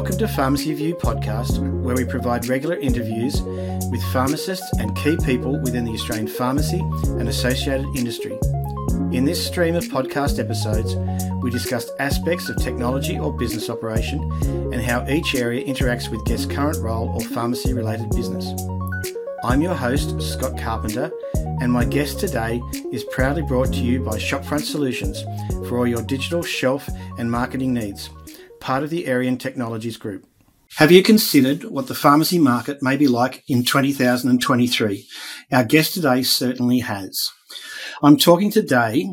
Welcome to Pharmacy View podcast, where we provide regular interviews with pharmacists and key people within the Australian pharmacy and associated industry. In this stream of podcast episodes, we discuss aspects of technology or business operation and how each area interacts with guests' current role or pharmacy related business. I'm your host, Scott Carpenter, and my guest today is proudly brought to you by Shopfront Solutions for all your digital, shelf, and marketing needs, part of the Arian Technologies Group. Have you considered what the pharmacy market may be like in 2023? Our guest today certainly has. I'm talking today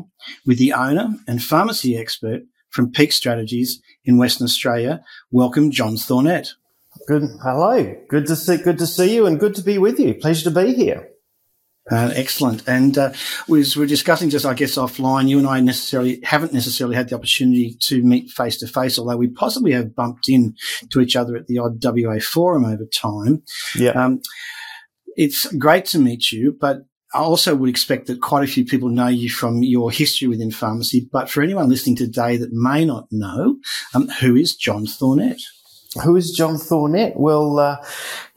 with the owner and pharmacy expert from Peak Strategies in Western Australia. Welcome, John Thornett. Good. Hello. Good to see. Good to see you, and good to be with you. Pleasure to be here. Uh, excellent. And uh, we were discussing just, I guess, offline. You and I necessarily haven't necessarily had the opportunity to meet face to face, although we possibly have bumped in to each other at the odd WA forum over time. Yeah. Um, it's great to meet you, but I also would expect that quite a few people know you from your history within pharmacy. But for anyone listening today that may not know, um, who is John Thornett? Who is John Thornett? Well, uh,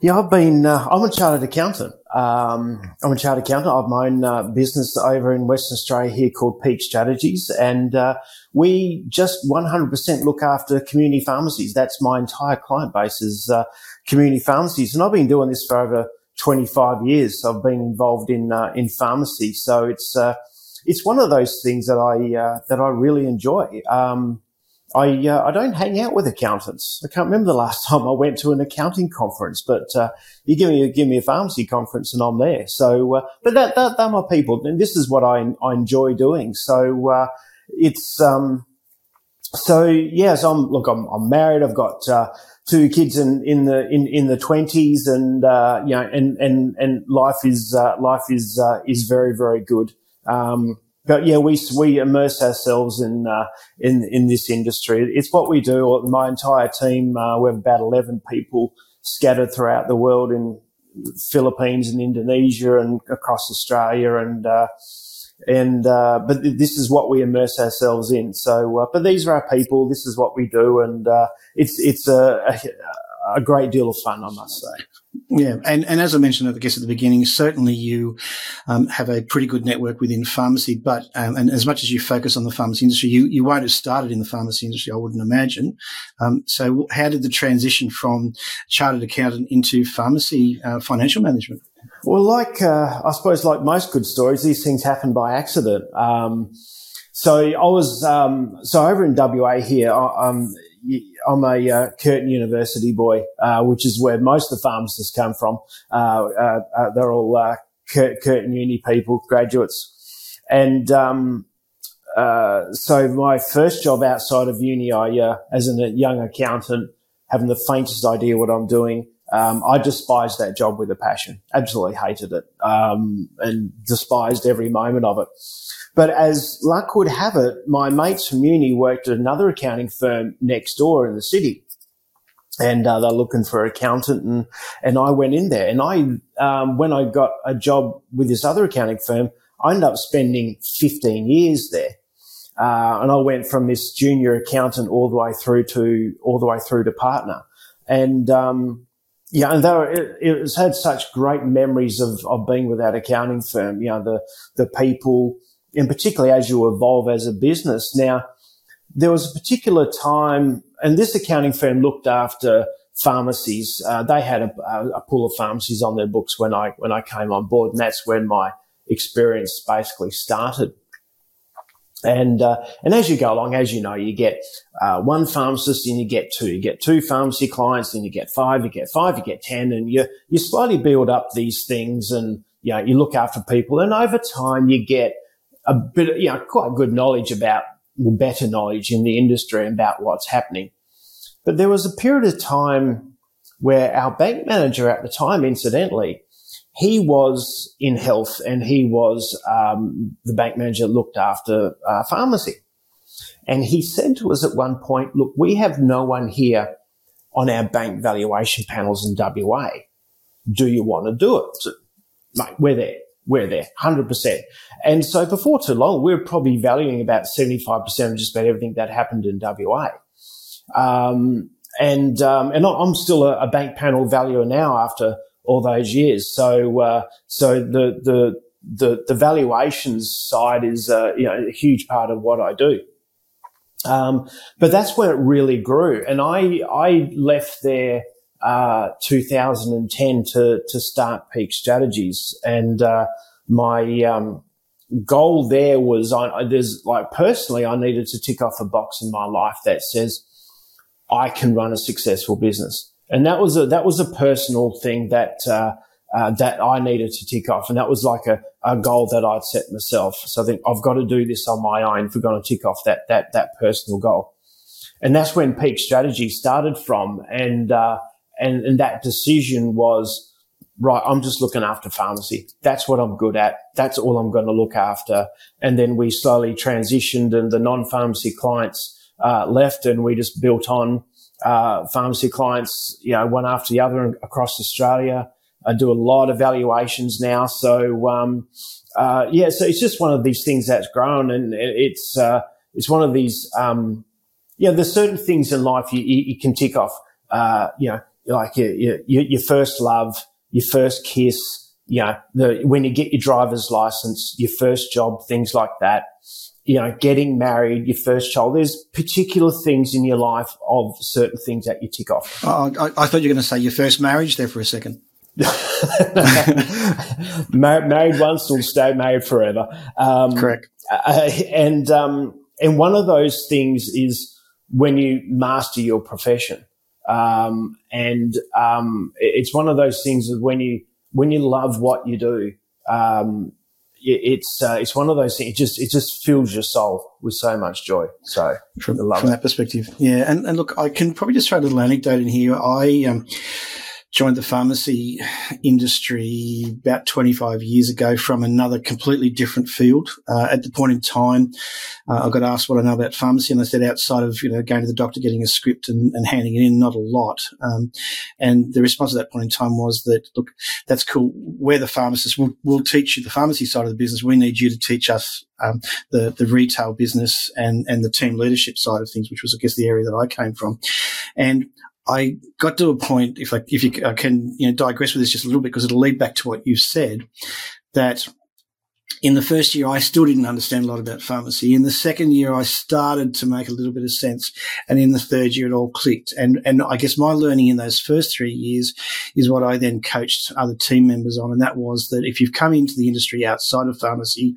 yeah, I've been, uh, I'm a chartered accountant. Um, I'm a chartered accountant. I've my own uh, business over in Western Australia here called Peak Strategies. And uh, we just 100% look after community pharmacies. That's my entire client base is uh, community pharmacies. And I've been doing this for over 25 years. I've been involved in, uh, in pharmacy. So it's, it's one of those things that I, that I really enjoy. Um, I uh, I don't hang out with accountants. I can't remember the last time I went to an accounting conference, but uh, you give me give me a pharmacy conference and I'm there. So, uh, but that, that they're my people, and this is what I I enjoy doing. So uh, it's um so yes, yeah, so I'm look I'm I'm married. I've got uh, two kids in in the in in the twenties, and uh, you know, and and and life is life is is very very good. Um, but yeah, we we immerse ourselves in uh, in in this industry. It's what we do. My entire team, uh, we have about eleven people scattered throughout the world in Philippines and Indonesia and across Australia, and uh, and uh, but this is what we immerse ourselves in. So, uh, but these are our people. This is what we do, and uh, it's it's a, a, a great deal of fun, I must say. Yeah, and, and as I mentioned, I guess at the beginning, certainly you um, have a pretty good network within pharmacy. But um, and as much as you focus on the pharmacy industry, you you won't have started in the pharmacy industry, I wouldn't imagine. Um, so, how did the transition from chartered accountant into pharmacy uh, financial management? Well, like uh, I suppose, like most good stories, these things happen by accident. Um, so I was um, so over in WA here. I, um, I'm a uh, Curtin University boy, uh, which is where most of the pharmacists come from. Uh, uh, uh they're all Curtin Uni people, graduates, and um, so my first job outside of uni, I as a young accountant, having the faintest idea what I'm doing. Um, I despised that job with a passion. Absolutely hated it, um, and despised every moment of it. But as luck would have it, my mates from uni worked at another accounting firm next door in the city. And uh, they're looking for an accountant, and and I went in there. And I, um, when I got a job with this other accounting firm, I ended up spending 15 years there. Uh, and I went from this junior accountant all the way through to all the way through to partner. And um, yeah, and there it, it's had such great memories of, of being with that accounting firm. You know, the the people, and particularly as you evolve as a business. Now, there was a particular time, and this accounting firm looked after pharmacies. Uh, they had a, a, pool of pharmacies on their books when I when I came on board, and that's when my experience basically started. And uh, and as you go along, as you know, you get uh, one pharmacist, and you get two. You get two pharmacy clients, then you get five. You get five. You get ten, and you you slowly build up these things, and you know you look after people, and over time you get a bit, you know, quite good knowledge about, well, better knowledge in the industry about what's happening. But there was a period of time where our bank manager at the time, incidentally, he was in health and he was um, the bank manager looked after uh, pharmacy. And he said to us at one point, look, we have no one here on our bank valuation panels in WA. Do you want to do it? So, mate, we're there we're there, 100%. And so before too long, we are probably valuing about 75% of just about everything that happened in WA. Um, and um, and I'm still a, a, bank panel valuer now after all those years. So uh, so the the the the valuations side is uh, you know a huge part of what I do. Um, but that's where it really grew, and I I left there uh, 2010 to to start Peak Strategies, and uh, my um, goal there was I, there's like personally I needed to tick off a box in my life that says I can run a successful business, and that was a that was a personal thing that. Uh, uh, that I needed to tick off. And that was like a, a goal that I'd set myself. So I think I've got to do this on my own if we're going to tick off that, that, that personal goal. And that's when peak strategy started from. And, uh, and, and that decision was, right, I'm just looking after pharmacy. That's what I'm good at. That's all I'm going to look after. And then we slowly transitioned and the non-pharmacy clients, uh, left and we just built on, uh, pharmacy clients, you know, one after the other across Australia. I do a lot of valuations now. So, um, uh, yeah, so it's just one of these things that's grown and it's, uh, it's one of these, um, yeah, there's certain things in life you, you, you can tick off, uh, you know, like your, your, your first love, your first kiss, you know, the, when you get your driver's license, your first job, things like that, you know, getting married, your first child. There's particular things in your life of certain things that you tick off. Oh, I, I thought you were going to say your first marriage there for a second. married once will stay married forever. Um, Correct. Uh, and um, and one of those things is when you master your profession. Um, and um, it's one of those things that when you when you love what you do, um, it's uh, it's one of those things. It just it just fills your soul with so much joy. So from, from that perspective, yeah. And, and look, I can probably just throw a little anecdote in here. I um, joined the pharmacy industry about 25 years ago from another completely different field. Uh, at the point in time, uh, I got asked what I know about pharmacy, and I said outside of you know going to the doctor, getting a script, and, and handing it in, not a lot. Um, and the response at that point in time was that look, that's cool. We're the pharmacists. We'll, we'll teach you the pharmacy side of the business. We need you to teach us um, the the retail business and and the team leadership side of things, which was I guess the area that I came from. And I got to a point, if I, if you I can, you know, digress with this just a little bit because it'll lead back to what you said, that in the first year, I still didn't understand a lot about pharmacy. In the second year, I started to make a little bit of sense. And in the third year, it all clicked. And, and I guess my learning in those first three years is what I then coached other team members on. And that was that if you've come into the industry outside of pharmacy,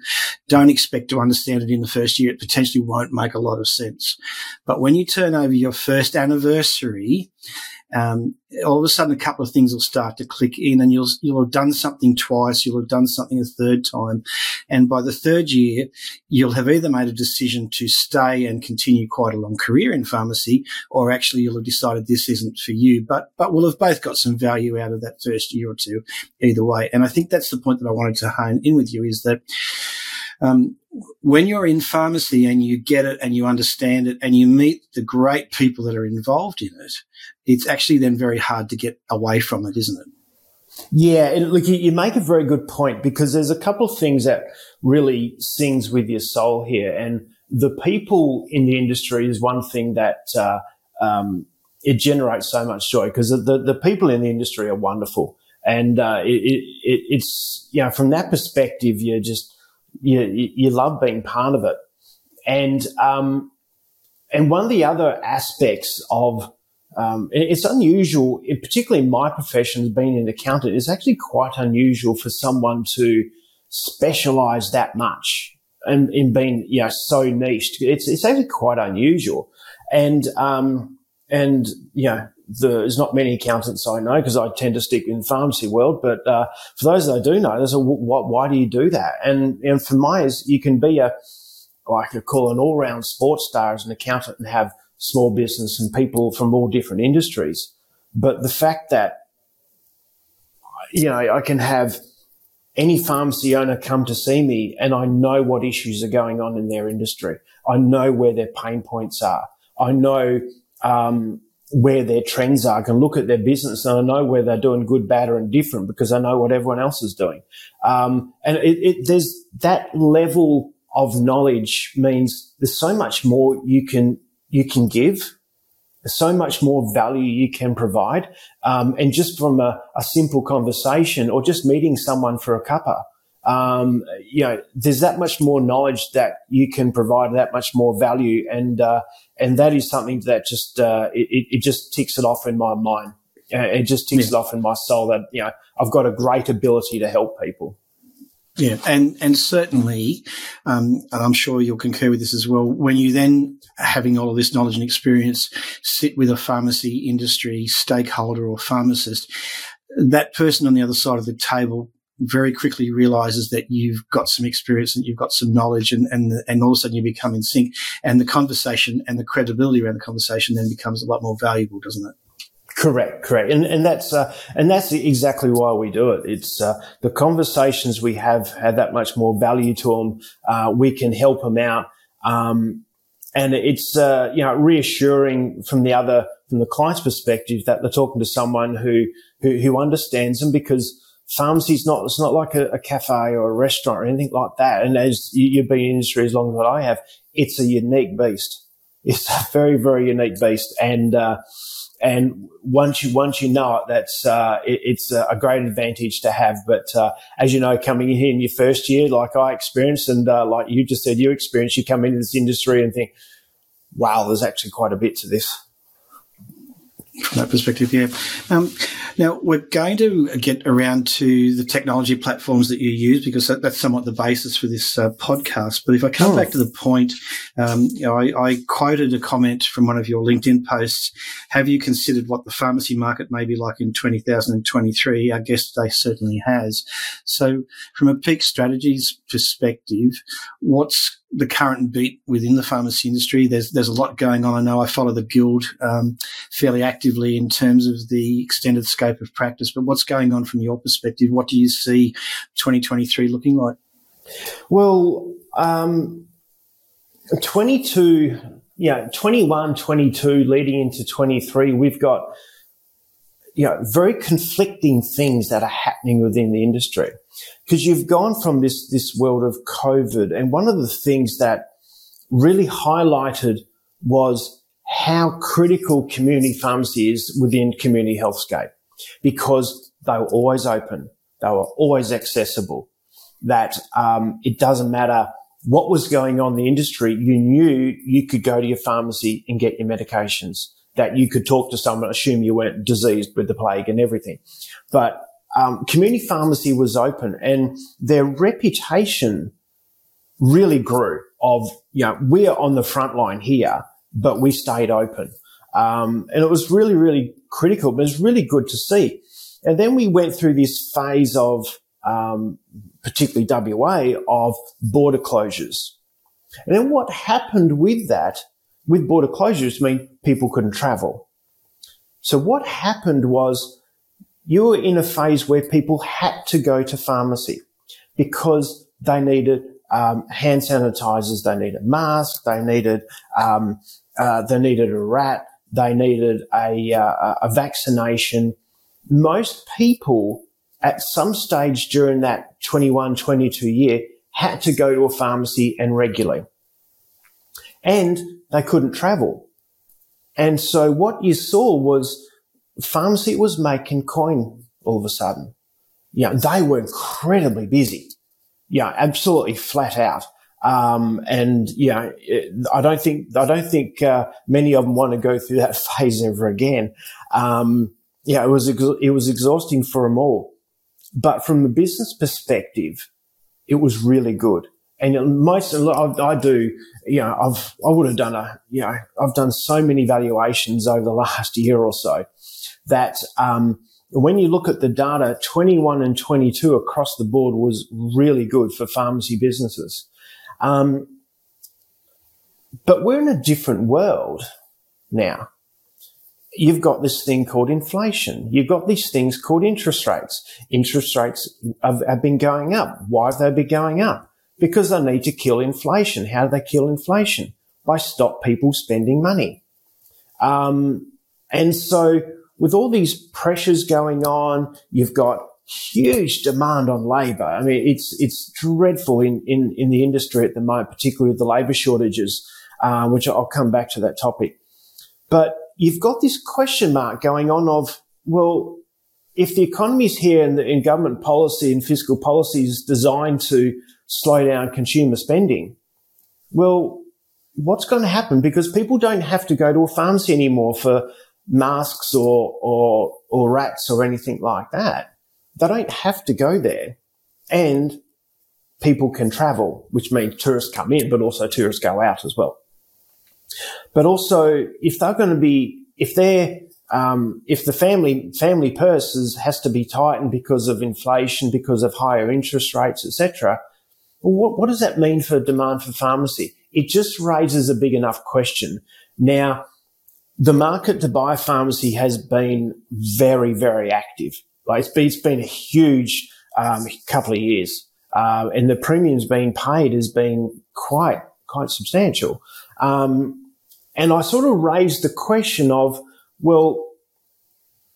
don't expect to understand it in the first year. It potentially won't make a lot of sense. But when you turn over your first anniversary, um, all of a sudden a couple of things will start to click in and you'll, you'll have done something twice. You'll have done something a third time. And by the third year, you'll have either made a decision to stay and continue quite a long career in pharmacy, or actually you'll have decided this isn't for you. But, but we'll have both got some value out of that first year or two either way. And I think that's the point that I wanted to hone in with you is that, um, when you're in pharmacy and you get it and you understand it and you meet the great people that are involved in it, it's actually then very hard to get away from it, isn't it? Yeah, look, you make a very good point because there's a couple of things that really sings with your soul here, and the people in the industry is one thing that uh, um, it generates so much joy because the, the people in the industry are wonderful, and uh, it, it, it's you know from that perspective, you're just you, you love being part of it. And, um, and one of the other aspects of, um, it's unusual, particularly in my profession, being an accountant, it's actually quite unusual for someone to specialize that much and in being, you know, so niched. It's, it's actually quite unusual. And, um, and, you know, there's not many accountants I know because I tend to stick in pharmacy world. But uh, for those that I do know, there's a what, why do you do that? And and for my is you can be a like I call an all round sports star as an accountant and have small business and people from all different industries. But the fact that you know I can have any pharmacy owner come to see me and I know what issues are going on in their industry. I know where their pain points are. I know um, where their trends are. I can look at their business and I know where they're doing good, bad, or indifferent because I know what everyone else is doing. Um, and it, it, there's that level of knowledge means there's so much more you can you can give. so much more value you can provide. Um, and just from a, a, simple conversation or just meeting someone for a cuppa, um, you know, there's that much more knowledge that you can provide, that much more value, and uh, and that is something that just uh, it, it just ticks it off in my mind. Uh, it just ticks yeah. it off in my soul that you know I've got a great ability to help people. Yeah, and and certainly, um, and I'm sure you'll concur with this as well. When you then having all of this knowledge and experience, sit with a pharmacy industry stakeholder or pharmacist, that person on the other side of the table very quickly realizes that you've got some experience and you've got some knowledge and, and, and all of a sudden you become in sync and the conversation and the credibility around the conversation then becomes a lot more valuable, doesn't it? Correct, correct, and and that's uh, and that's exactly why we do it. It's uh, the conversations we have have that much more value to them. Uh, we can help them out, um, and it's uh, you know reassuring from the other from the client's perspective that they're talking to someone who who, who understands them because pharmacy is not it's not like a, a, cafe or a restaurant or anything like that. And as you, have been in industry as long as I have, it's a unique beast. It's a very very unique beast, and uh, and once you once you know it, that's uh, it, it's a great advantage to have. But uh, as you know, coming in here in your first year, like I experienced, and uh, like you just said, you experienced, you come into this industry and think, "Wow, there's actually quite a bit to this." From that perspective, yeah. Um, now, we're going to get around to the technology platforms that you use because that, that's somewhat the basis for this uh, podcast. But if I come oh. back to the point, um, you know, I, I, quoted a comment from one of your LinkedIn posts. Have you considered what the pharmacy market may be like in 2023? I guess they certainly has. So from a peak strategies perspective, what's the current beat within the pharmacy industry. There's there's a lot going on. I know I follow the guild um, fairly actively in terms of the extended scope of practice. But what's going on from your perspective? What do you see 2023 looking like? Well, um, 22, yeah, 21, 22 leading into 23, we've got you know, very conflicting things that are happening within the industry because you've gone from this, this world of COVID. And one of the things that really highlighted was how critical community pharmacy is within community healthscape because they were always open. They were always accessible that, um, it doesn't matter what was going on in the industry. You knew you could go to your pharmacy and get your medications that you could talk to someone, assume you weren't diseased with the plague and everything. But um, community pharmacy was open and their reputation really grew of, you know, we're on the front line here, but we stayed open. Um, and it was really, really critical, but it's really good to see. And then we went through this phase of, um, particularly WA, of border closures. And then what happened with that with border closures mean people couldn't travel. So what happened was you were in a phase where people had to go to pharmacy because they needed um, hand sanitizers, they needed masks, they needed um, uh, they needed a RAT, they needed a, uh, a vaccination. Most people at some stage during that 21, 22 year had to go to a pharmacy and regularly. And they couldn't travel. And so what you saw was pharmacy was making coin all of a sudden. Yeah, they were incredibly busy. Yeah, absolutely flat out. Um, and yeah, I don't think I don't think uh, many of them want to go through that phase ever again. Um, yeah, it was it was exhausting for them all. But from the business perspective, it was really good. And most, I, I do, you know, I've, I would have done a, you know, I've done so many valuations over the last year or so that, um, when you look at the data, 21 and 22 across the board was really good for pharmacy businesses. Um, but we're in a different world now. You've got this thing called inflation. You've got these things called interest rates. Interest rates have, have been going up. Why have they been going up? Because they need to kill inflation. How do they kill inflation? By stop people spending money. Um, and so with all these pressures going on, you've got huge demand on labour. I mean, it's it's dreadful in, in, in the industry at the moment, particularly with the labour shortages, uh, which I'll come back to that topic. But you've got this question mark going on of, well, if the economy's here and, the, government policy and fiscal policy is designed to slow down consumer spending, well, what's going to happen? Because people don't have to go to a pharmacy anymore for masks or, or, or RATs or anything like that. They don't have to go there. And people can travel, which means tourists come in, but also tourists go out as well. But also, if they're going to be, if they're, um, if the family family purse has to be tightened because of inflation, because of higher interest rates, etc., what, what does that mean for demand for pharmacy? It just raises a big enough question. Now, the market to buy pharmacy has been very, very active. Like it's been, it's been a huge um, couple of years, uh, and the premiums being paid has been quite quite substantial. Um, and I sort of raised the question of, well,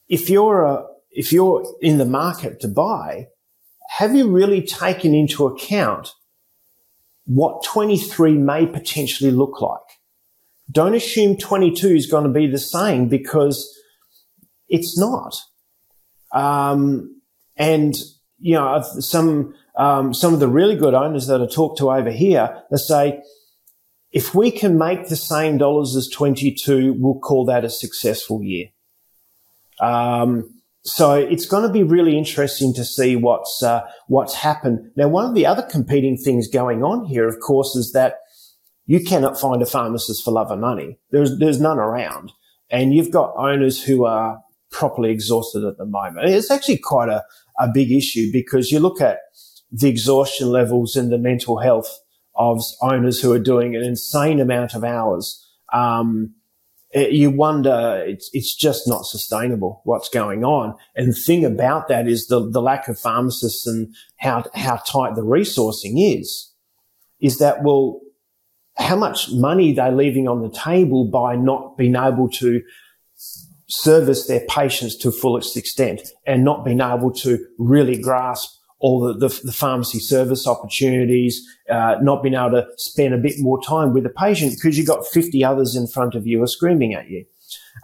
if you're a, if you're in the market to buy, have you really taken into account what 23 may potentially look like? Don't assume 22 is going to be the same because it's not. Um, and you know, some um, some of the really good owners that I talk to over here, they say, if we can make the same dollars as 22, we'll call that a successful year. Um, so it's going to be really interesting to see what's uh, what's happened. Now, one of the other competing things going on here, of course, is that you cannot find a pharmacist for love of money. There's there's none around, and you've got owners who are properly exhausted at the moment. It's actually quite a, a big issue because you look at the exhaustion levels and the mental health of owners who are doing an insane amount of hours. Um, it, you wonder it's it's just not sustainable what's going on. And the thing about that is the the lack of pharmacists and how how tight the resourcing is. Is that well, how much money they're leaving on the table by not being able to service their patients to fullest extent and not being able to really grasp all the, the, the pharmacy service opportunities, uh, not being able to spend a bit more time with a patient because you've got 50 others in front of you are screaming at you.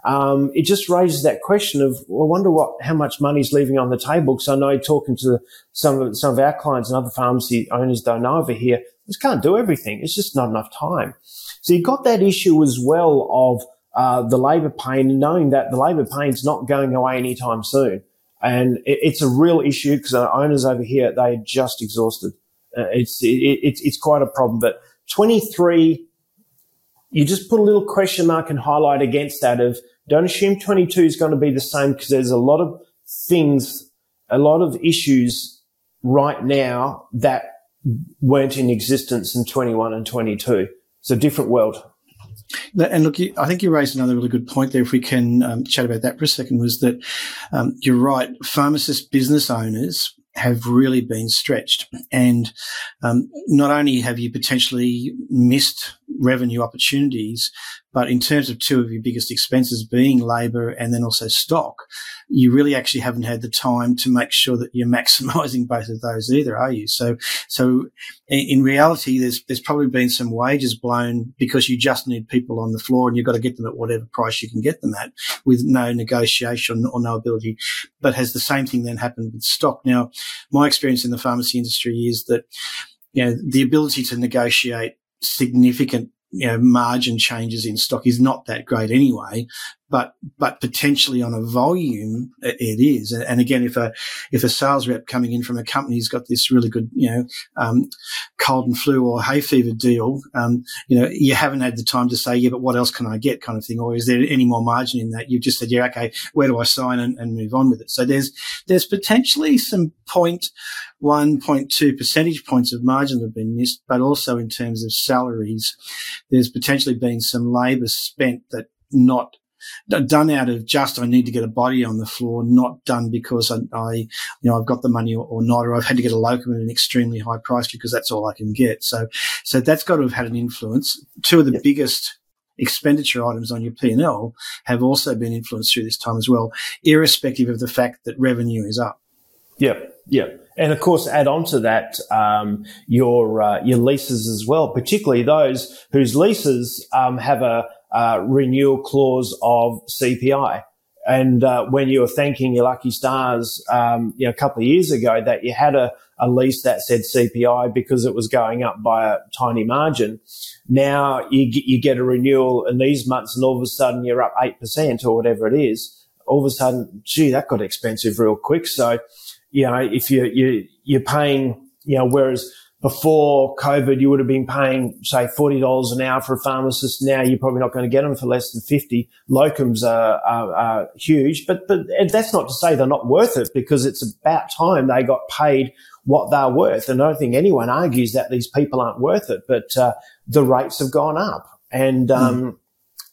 Um, it just raises that question of, well, I wonder what, how much money is leaving on the table. Because I know talking to some of, some of our clients and other pharmacy owners don't know over here, just can't do everything. It's just not enough time. So you've got that issue as well of, uh, the labour pain, knowing that the labour pain's not going away anytime soon. And it, it's a real issue because our owners over here, they're just exhausted. Uh, it's, it, it's, it's quite a problem. But 23, you just put a little question mark and highlight against that of don't assume 22 is going to be the same because there's a lot of things, a lot of issues right now that weren't in existence in 21 and 22. It's a different world. And look, I think you raised another really good point there. If we can um, chat about that for a second, was that um, you're right. Pharmacist business owners have really been stretched, and um, not only have you potentially missed revenue opportunities, but in terms of two of your biggest expenses being labour and then also stock, you really actually haven't had the time to make sure that you're maximising both of those either, are you? So, so in reality, there's there's probably been some wages blown because you just need people on the floor and you've got to get them at whatever price you can get them at with no negotiation or no ability. But has the same thing then happened with stock? Now, my experience in the pharmacy industry is that you know the ability to negotiate significant you know, margin changes in stock is not that great anyway, but, but potentially on a volume, it is. And again, if a, if a sales rep coming in from a company's got this really good, you know, um, cold and flu or hay fever deal, um, you know, you haven't had the time to say, yeah, but what else can I get kind of thing? Or is there any more margin in that? You've just said, yeah, okay, where do I sign and, and move on with it? So there's, there's potentially some point one, point two percentage points of margin that have been missed, but also in terms of salaries, there's potentially been some labour spent that not done out of just I need to get a body on the floor, not done because I, I you know, I've got the money or, or, not, or I've had to get a locum at an extremely high price because that's all I can get. So, so that's got to have had an influence. Two of the yep. biggest expenditure items on your P&L have also been influenced through this time as well, irrespective of the fact that revenue is up. Yep. Yep. And of course, add on to that um, your uh, your leases as well, particularly those whose leases um, have a uh, renewal clause of CPI. And uh, when you were thanking your lucky stars, um, you know, a couple of years ago, that you had a, a lease that said CPI because it was going up by a tiny margin. Now you get, you get a renewal in these months, and all of a sudden you're up eight percent or whatever it is. All of a sudden, gee, that got expensive real quick. So, you know, if you you you're paying, you know, whereas before COVID, you would have been paying, say, $40 an hour for a pharmacist. Now you're probably not going to get them for less than 50. Locums are, are, are, huge, but, but that's not to say they're not worth it because it's about time they got paid what they're worth. And I don't think anyone argues that these people aren't worth it, but, uh, the rates have gone up. And, um, mm.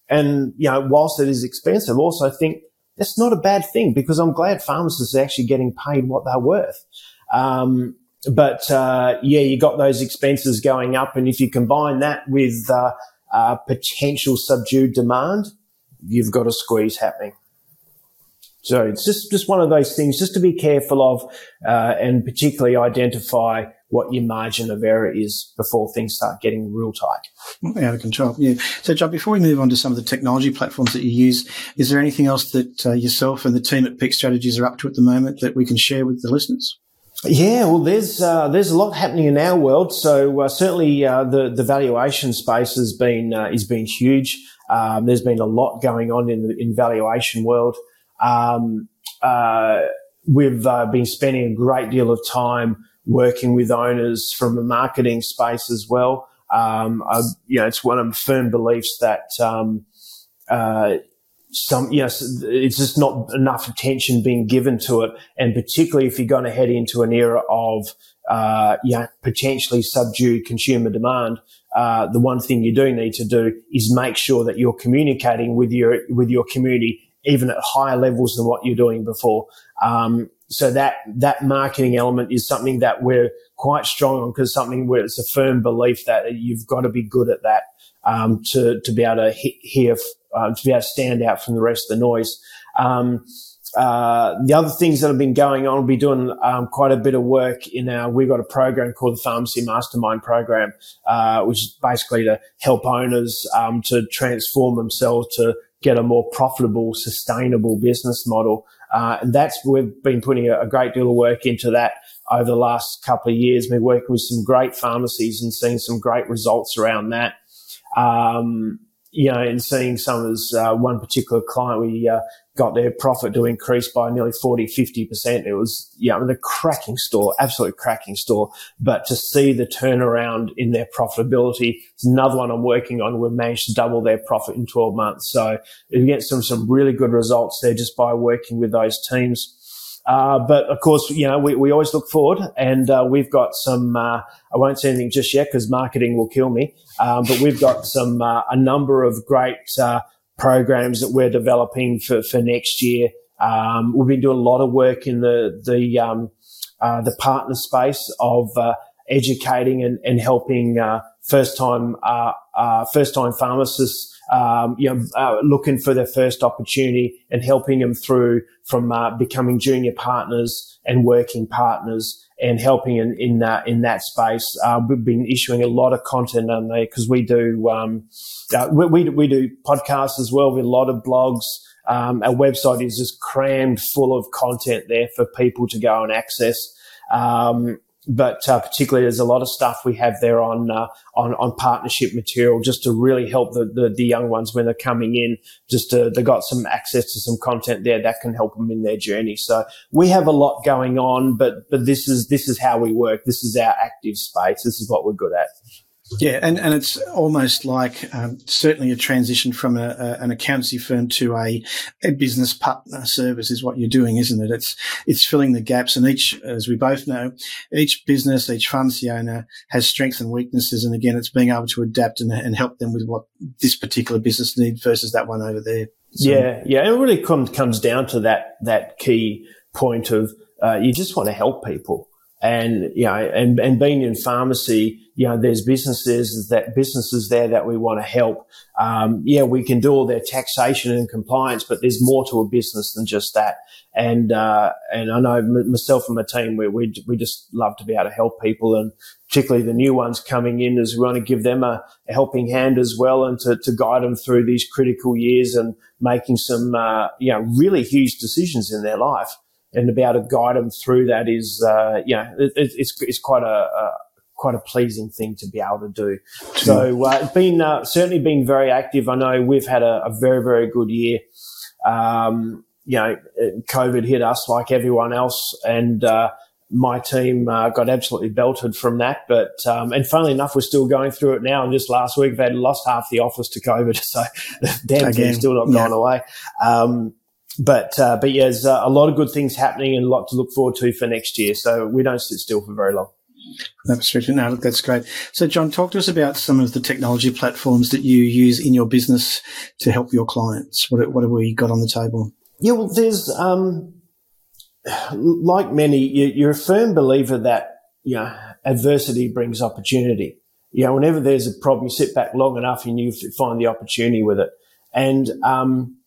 and, you know, whilst it is expensive, also think that's not a bad thing because I'm glad pharmacists are actually getting paid what they're worth. Um, but uh, yeah, you got those expenses going up, and if you combine that with uh, uh, potential subdued demand, you've got a squeeze happening. So it's just just one of those things, just to be careful of, uh, and particularly identify what your margin of error is before things start getting real tight. Out of control. Yeah. So, John, before we move on to some of the technology platforms that you use, is there anything else that uh, yourself and the team at Peak Strategies are up to at the moment that we can share with the listeners? Yeah, well, there's uh, there's a lot happening in our world. So uh, certainly uh, the the valuation space has been uh, been huge. Um, there's been a lot going on in the in valuation world. Um, uh, we've uh, been spending a great deal of time working with owners from a marketing space as well. Um, I, you know, it's one of my firm beliefs that um, some, yes, it's just not enough attention being given to it. And particularly if you're going to head into an era of, uh, yeah, potentially subdued consumer demand, uh, the one thing you do need to do is make sure that you're communicating with your, with your community, even at higher levels than what you're doing before. Um, so that, that marketing element is something that we're quite strong on because something where it's a firm belief that you've got to be good at that, um, to, to be able to hear uh, to be able to stand out from the rest of the noise. Um, uh, the other things that have been going on, we'll be doing um, quite a bit of work in our. We've got a program called the Pharmacy Mastermind Program, uh, which is basically to help owners um, to transform themselves to get a more profitable, sustainable business model. Uh, and that's we've been putting a, a, great deal of work into that over the last couple of years. We're working with some great pharmacies and seeing some great results around that. Um, you know, and seeing some of uh, one particular client, we uh, got their profit to increase by nearly 40, 50%. It was, yeah, I mean, a cracking store, absolute cracking store. But to see the turnaround in their profitability, it's another one I'm working on. We've managed to double their profit in 12 months. So we get some, some really good results there just by working with those teams. Uh, but of course, you know, we, we always look forward and uh, we've got some, uh, I won't say anything just yet because marketing will kill me. Um, but we've got some, uh, a number of great uh, programs that we're developing for, for next year. Um, we've been doing a lot of work in the, the, um, the partner space of educating and, and helping first time, first time pharmacists um, you know, uh, looking for their first opportunity and helping them through from uh, becoming junior partners and working partners and helping in in that in that space. Uh, we've been issuing a lot of content on there because we do um, uh, we, we, we do podcasts as well with a lot of blogs. Um, our website is just crammed full of content there for people to go and access. Um, but uh, particularly there's a lot of stuff we have there on uh, on on partnership material just to really help the, the, the young ones when they're coming in just to, they got some access to some content there that can help them in their journey. So we have a lot going on but but this is this is how we work. This is our active space. This is what we're good at yeah, and, and it's almost like um, certainly a transition from a, a, an accountancy firm to a, a business partner service is what you're doing, isn't it? It's it's filling the gaps, and each, as we both know, each business, each pharmacy owner has strengths and weaknesses, and again, it's being able to adapt and, and help them with what this particular business needs versus that one over there. So. Yeah, yeah, it really comes comes down to that that key point of uh, you just want to help people And, you know, and, and being in pharmacy, you know, there's businesses that businesses there that we want to help. Um, yeah, we can do all their taxation and compliance, but there's more to a business than just that. And, uh, and I know myself and my team, we, we, we just love to be able to help people and particularly the new ones coming in as we want to give them a, a helping hand as well and to, to, guide them through these critical years and making some, uh, you know, really huge decisions in their life and to be able to guide them through that is, uh, you know, it, it's, it's quite a, a quite a pleasing thing to be able to do. So uh, it's been uh, certainly been very active. I know we've had a, a very very good year. Um, you know, COVID hit us like everyone else, and uh, my team uh, got absolutely belted from that. But um, and funnily enough, we're still going through it now. And just last week, we've had lost half the office to COVID, so the damn thing's still not yeah. gone away. Um, but uh, but yeah, there's uh, a lot of good things happening and a lot to look forward to for next year. So we don't sit still for very long. Absolutely. No, that's great. So, John, talk to us about some of the technology platforms that you use in your business to help your clients. What, what have we got on the table? Yeah, well, there's, um, like many, you're a firm believer that, you know, adversity brings opportunity. You know, whenever there's a problem, you sit back long enough and you find the opportunity with it. And, um,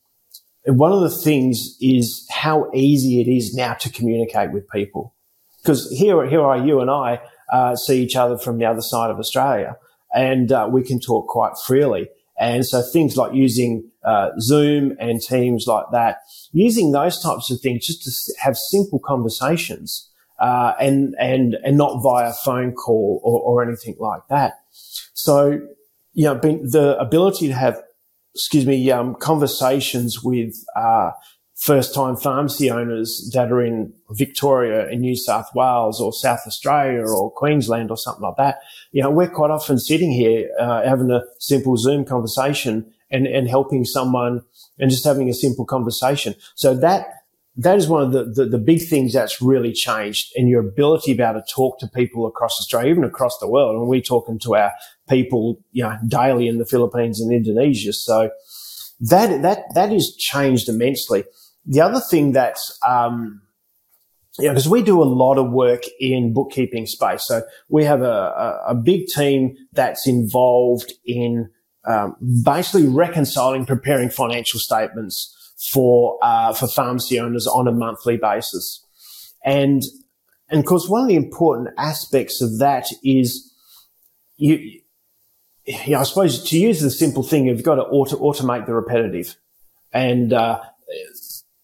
one of the things is how easy it is now to communicate with people. Because here, here are you and I, uh, see each other from the other side of Australia, and uh, we can talk quite freely. And so things like using uh, Zoom and Teams like that, using those types of things just to have simple conversations uh, and and and not via phone call or, or anything like that. So you know, the ability to have excuse me um, conversations with uh, first time pharmacy owners that are in Victoria in New South Wales or South Australia or Queensland or something like that. You know, we're quite often sitting here, uh, having a simple Zoom conversation and, and helping someone and just having a simple conversation. So that, that is one of the, the, the, big things that's really changed in your ability to be able to talk to people across Australia, even across the world. And we're talking to our people, you know, daily in the Philippines and Indonesia. So that, that, that has changed immensely. The other thing that's, um, you know, because we do a lot of work in bookkeeping space. So we have a, a, a big team that's involved in um, basically reconciling, preparing financial statements for uh, for pharmacy owners on a monthly basis. And and of course, one of the important aspects of that is you. Know, I suppose to use the simple thing, you've got to auto, automate the repetitive, and uh,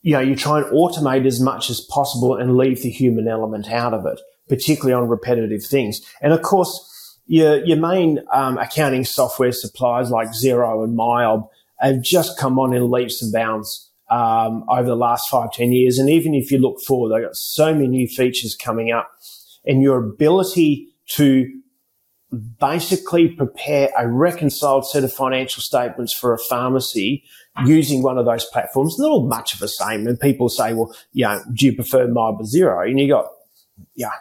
you know, you try and automate as much as possible and leave the human element out of it, particularly on repetitive things. And of course, your, your main um, accounting software suppliers like Xero and MYOB have just come on in leaps and bounds um, over the last five, ten years. And even if you look forward, they've got so many new features coming up and your ability to basically prepare a reconciled set of financial statements for a pharmacy using one of those platforms. They're all much of the same. And people say, well, you know, do you prefer MYOB or Xero? And you got, yeah,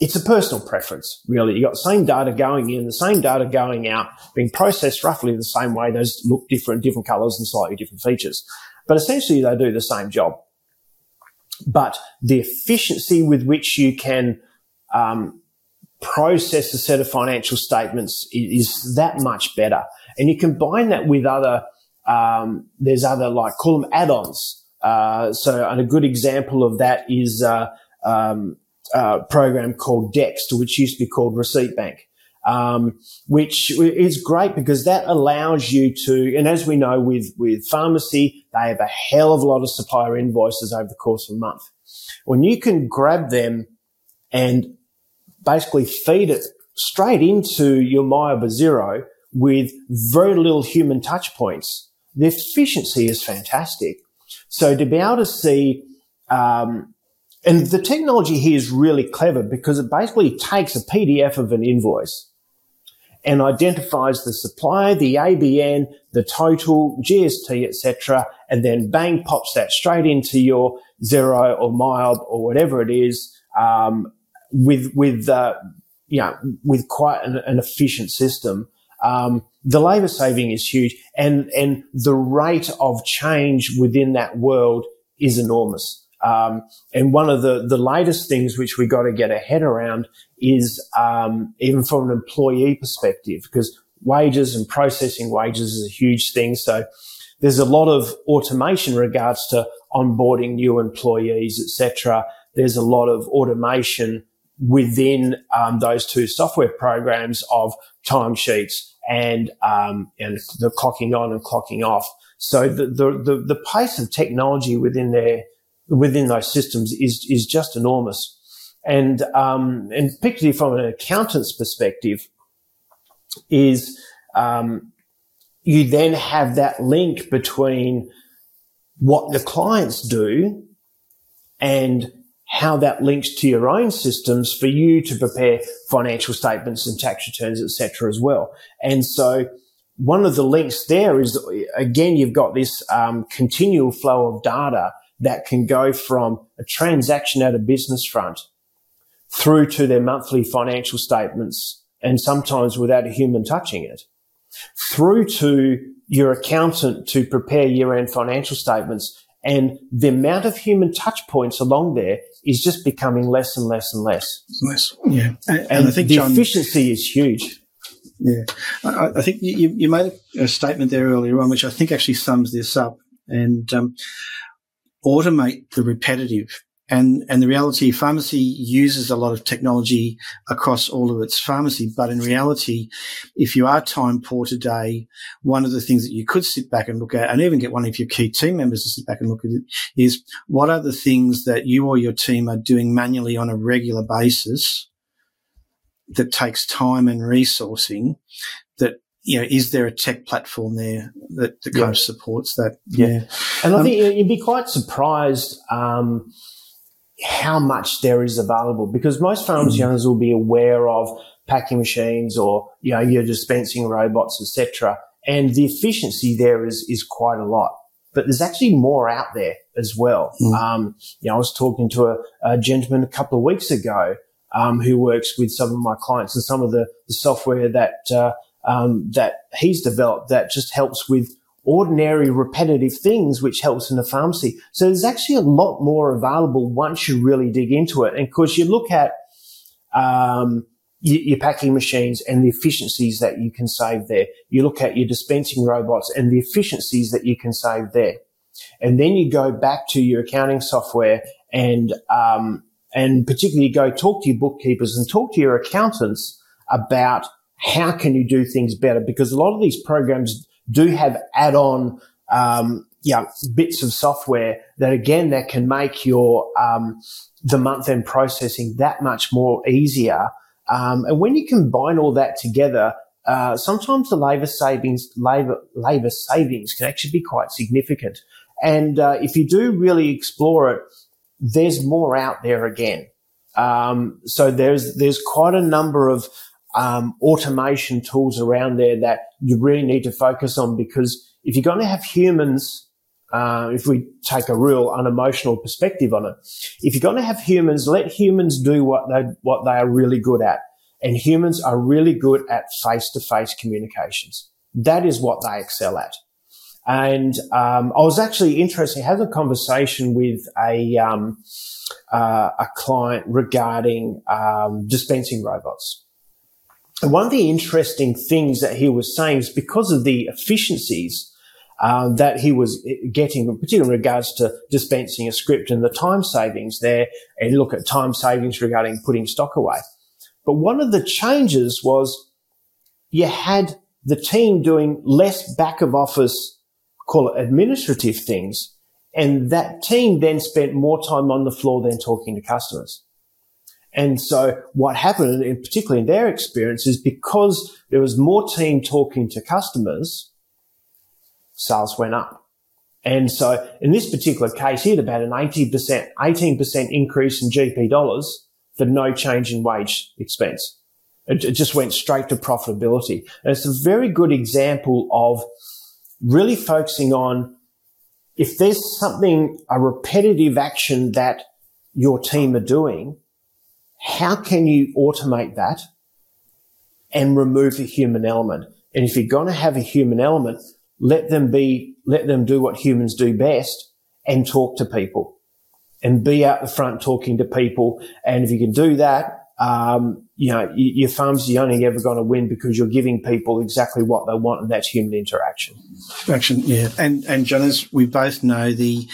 it's a personal preference, really. You got the same data going in, the same data going out, being processed roughly the same way. Those look different, different colors and slightly different features. But essentially they do the same job. But the efficiency with which you can, um, process a set of financial statements is that much better. And you combine that with other um, there's other like call them add-ons. Uh, so, and a good example of that is uh, um, a program called Dext, which used to be called Receipt Bank. Um, which is great because that allows you to, and as we know with, with pharmacy, they have a hell of a lot of supplier invoices over the course of a month. When you can grab them and basically feed it straight into your MYOB Xero with very little human touch points, the efficiency is fantastic. So to be able to see, um, and the technology here is really clever because it basically takes a PDF of an invoice and identifies the supplier, the ABN, the total, GST, etc., and then bang pops that straight into your Xero or MYOB or whatever it is, um, with with uh, you know with quite an, an efficient system. Um, the labor saving is huge and, and the rate of change within that world is enormous. Um, and one of the, the latest things which we got to get a head around is um, even from an employee perspective, because wages and processing wages is a huge thing. So there's a lot of automation in regards to onboarding new employees, etc. There's a lot of automation within um, those two software programs of timesheets and um, and the clocking on and clocking off. So the, the, the, the pace of technology within their, within those systems is, is just enormous. And, um, and particularly from an accountant's perspective is, um, you then have that link between what the clients do and how that links to your own systems for you to prepare financial statements and tax returns, etc. as well. And so one of the links there is again, you've got this um, continual flow of data that can go from a transaction at a business front through to their monthly financial statements and sometimes without a human touching it through to your accountant to prepare year end financial statements. And the amount of human touch points along there is just becoming less and less and less. Less, yeah. And, and, and I think the John, efficiency is huge. Yeah, I, I think you, you, made a statement there earlier on, which I think actually sums this up. And um, automate the repetitive. And and the reality, pharmacy uses a lot of technology across all of its pharmacy. But in reality, if you are time poor today, one of the things that you could sit back and look at, and even get one of your key team members to sit back and look at it, is what are the things that you or your team are doing manually on a regular basis that takes time and resourcing that you know, is there a tech platform there that, that kind of supports that? Yeah. yeah. And I um, think you'd be quite surprised um, how much there is available because most pharmacy mm. owners will be aware of packing machines or, you know, your dispensing robots, etc. And the efficiency there is, is quite a lot. But there's actually more out there as well. Mm. Um, you know, I was talking to a, a gentleman a couple of weeks ago um, who works with some of my clients and some of the, the software that uh, um, that he's developed that just helps with ordinary repetitive things, which helps in the pharmacy. So there's actually a lot more available once you really dig into it. And of course, you look at um, your, packing machines and the efficiencies that you can save there. You look at your dispensing robots and the efficiencies that you can save there. And then you go back to your accounting software and um, and particularly go talk to your bookkeepers and talk to your accountants about how can you do things better? Because a lot of these programs do have add-on, um, yeah, bits of software that again, that can make your, um, the month end processing that much more easier. Um, and when you combine all that together, uh, sometimes the labor savings, labor, labor savings can actually be quite significant. And, uh, if you do really explore it, there's more out there again. Um, so there's there's quite a number of um, automation tools around there that you really need to focus on because if you're going to have humans, uh, if we take a real unemotional perspective on it, if you're going to have humans, let humans do what they what they are really good at, and humans are really good at face to face communications. That is what they excel at. And um, I was actually interested, having a conversation with a um, uh, a client regarding um, dispensing robots. One of the interesting things that he was saying is because of the efficiencies uh, that he was getting, particularly in regards to dispensing a script and the time savings there, and look at time savings regarding putting stock away. But one of the changes was you had the team doing less back of office call it administrative things. And that team then spent more time on the floor than talking to customers. And so what happened, in particularly in their experience, is because there was more team talking to customers, sales went up. And so in this particular case, he had about an 80%, 18% increase in GP dollars for no change in wage expense. It, it just went straight to profitability. And it's a very good example of really focusing on if there's something, a repetitive action that your team are doing, how can you automate that and remove the human element? And if you're going to have a human element, let them be, let them do what humans do best and talk to people and be out the front talking to people. And if you can do that, um, you know, your farm's the only ever going to win because you're giving people exactly what they want, and that's human interaction. Interaction, yeah. And and John, as we both know, the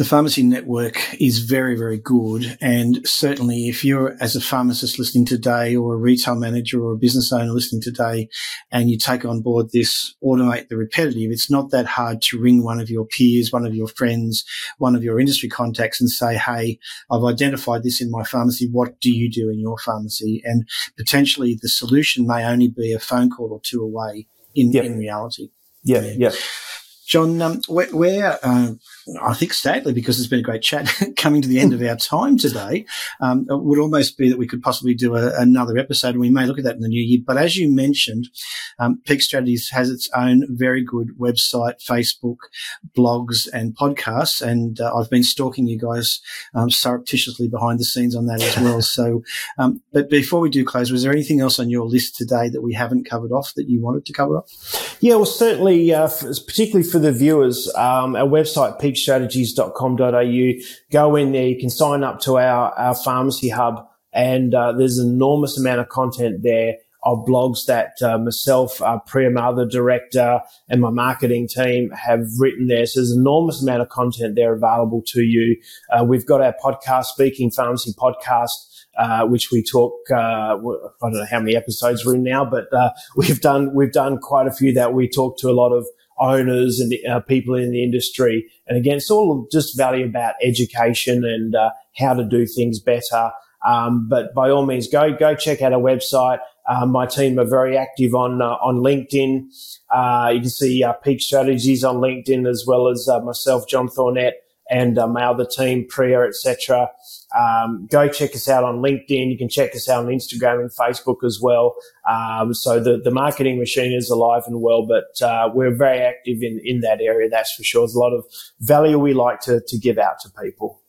the pharmacy network is very, very good. And certainly if you're as a pharmacist listening today or a retail manager or a business owner listening today and you take on board this automate the repetitive, it's not that hard to ring one of your peers, one of your friends, one of your industry contacts and say, Hey, I've identified this in my pharmacy. What do you do in your pharmacy? And potentially the solution may only be a phone call or two away in, yep. in reality. Yeah. Yeah. John, um, uh, I think sadly, because it's been a great chat, coming to the end of our time today, um, it would almost be that we could possibly do a, another episode, and we may look at that in the new year. But as you mentioned, um, Peak Strategies has its own very good website, Facebook, blogs, and podcasts, and uh, I've been stalking you guys um, surreptitiously behind the scenes on that as well. so, um, but before we do close, was there anything else on your list today that we haven't covered off that you wanted to cover off? Yeah, well, certainly, uh, for, particularly for the viewers, um, our website, Peak peakstrategies.com.au. Go in there. You can sign up to our, our pharmacy hub and uh, there's an enormous amount of content there of blogs that uh, myself, uh, Priya director, and my marketing team have written there. So there's an enormous amount of content there available to you. Uh, we've got our podcast, Speaking Pharmacy Podcast, uh, which we talk. Uh, I don't know how many episodes we're in now, but uh, we've done we've done quite a few that we talk to a lot of owners and uh, people in the industry. And again, it's all just value about education and uh, how to do things better. Um, but by all means, go go check out our website. Uh, my team are very active on uh, on LinkedIn. Uh, you can see uh, Peak Strategies on LinkedIn as well as myself, John Thornett, and my other team, Priya, etc. Um, go check us out on LinkedIn. You can check us out on Instagram and Facebook as well. Um, so the, the marketing machine is alive and well, but uh, we're very active in, in that area, that's for sure. There's a lot of value we like to, to give out to people.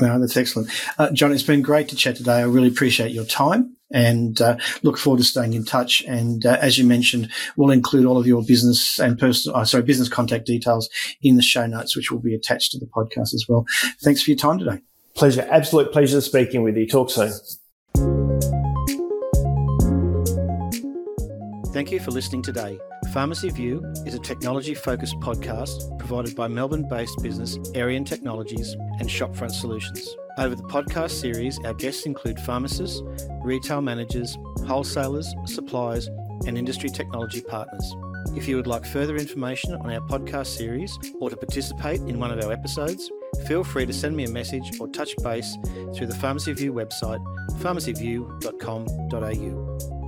No, that's excellent. Uh, John, it's been great to chat today. I really appreciate your time and uh, look forward to staying in touch. And uh, as you mentioned, we'll include all of your business and personal, uh, sorry, business contact details in the show notes, which will be attached to the podcast as well. Thanks for your time today. Pleasure. Absolute pleasure speaking with you. Talk soon. Thank you for listening today. Pharmacy View is a technology focused podcast provided by Melbourne based business Arian Technologies and Shopfront Solutions. Over the podcast series, our guests include pharmacists, retail managers, wholesalers, suppliers, and industry technology partners. If you would like further information on our podcast series or to participate in one of our episodes, feel free to send me a message or touch base through the Pharmacy View website, pharmacyview.com.au.